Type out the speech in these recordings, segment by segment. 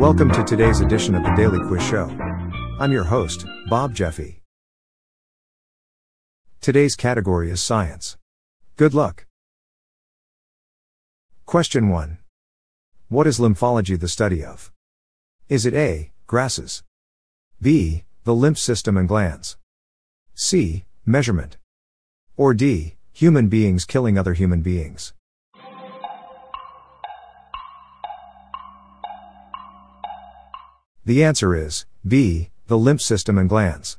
Welcome to today's edition of the Daily Quiz Show. I'm your host, Bob Jeffy. Today's category is science. Good luck. Question 1. What is lymphology the study of? Is it A. Grasses? B. The lymph system and glands? C. Measurement? Or D. Human beings killing other human beings? The answer is B. The lymph system and glands.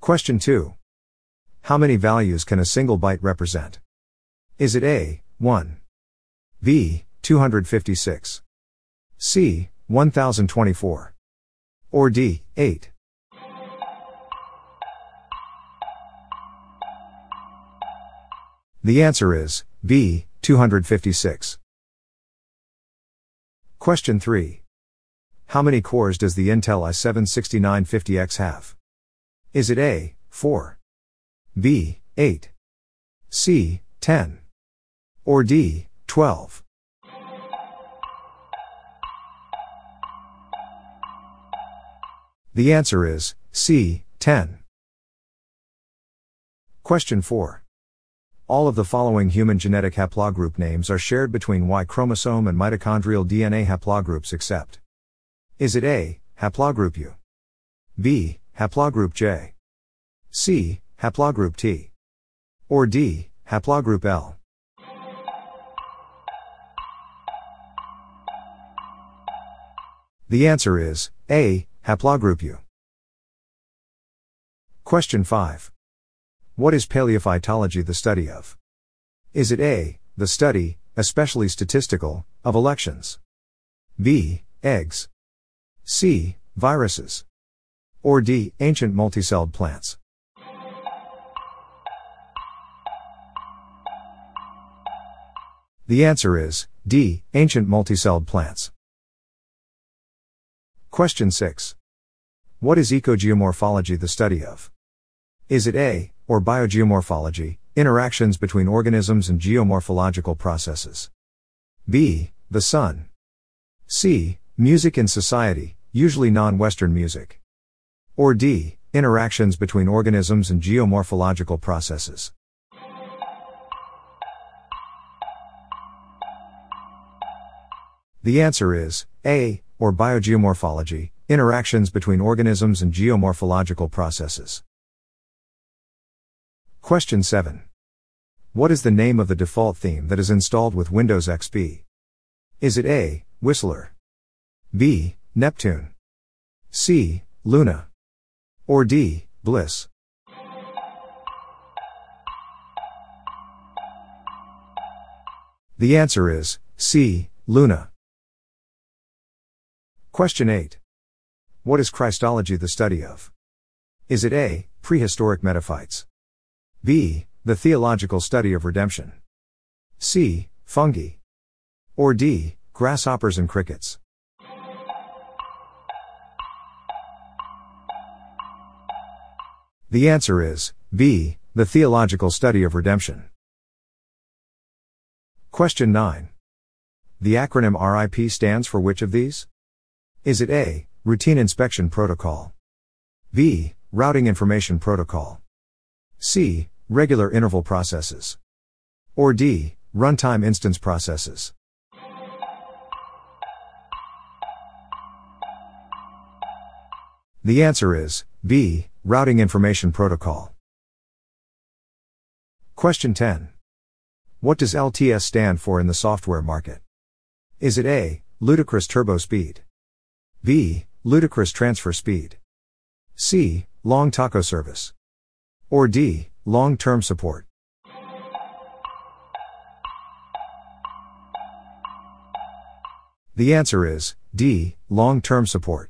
Question 2. How many values can a single byte represent? Is it A. 1? B. 256? C. 1024? Or D. 8? The answer is B. 256. Question 3. How many cores does the Intel i7-6950X have? Is it A, 4, B, 8, C, 10, or D, 12? The answer is C, 10. Question 4. All of the following human genetic haplogroup names are shared between Y chromosome and mitochondrial DNA haplogroups except is it A, haplogroup U? B, haplogroup J? C, haplogroup T? Or D, haplogroup L? The answer is A, haplogroup U. Question 5. What is paleophytology the study of? Is it A, the study, especially statistical, of elections? B, eggs? C. Viruses. Or D. Ancient multicelled plants. The answer is D. Ancient multicelled plants. Question 6. What is ecogeomorphology the study of? Is it A, or biogeomorphology, interactions between organisms and geomorphological processes? B, the sun? C, music in society, usually non-Western music. Or D. Interactions between organisms and geomorphological processes. The answer is A, or biogeomorphology, interactions between organisms and geomorphological processes. Question 7. What is the name of the default theme that is installed with Windows XP? Is it A, Whistler? B, Neptune. C. Luna. Or D. Bliss. The answer is C. Luna. Question 8. What is Christology the study of? Is it A. Prehistoric metaphytes? B. The theological study of redemption? C. Fungi? Or D. Grasshoppers and crickets? The answer is B. The theological study of redemption. Question 9. The acronym RIP stands for which of these? Is it A. Routine Inspection Protocol? B. Routing Information Protocol? C. Regular Interval Processes? Or D. Runtime Instance Processes? The answer is B. Routing Information Protocol. Question 10. What does LTS stand for in the software market? Is it A. Ludicrous Turbo Speed? B. Ludicrous Transfer Speed? C. Long Taco Service? Or D. Long Term Support? The answer is D. Long term support.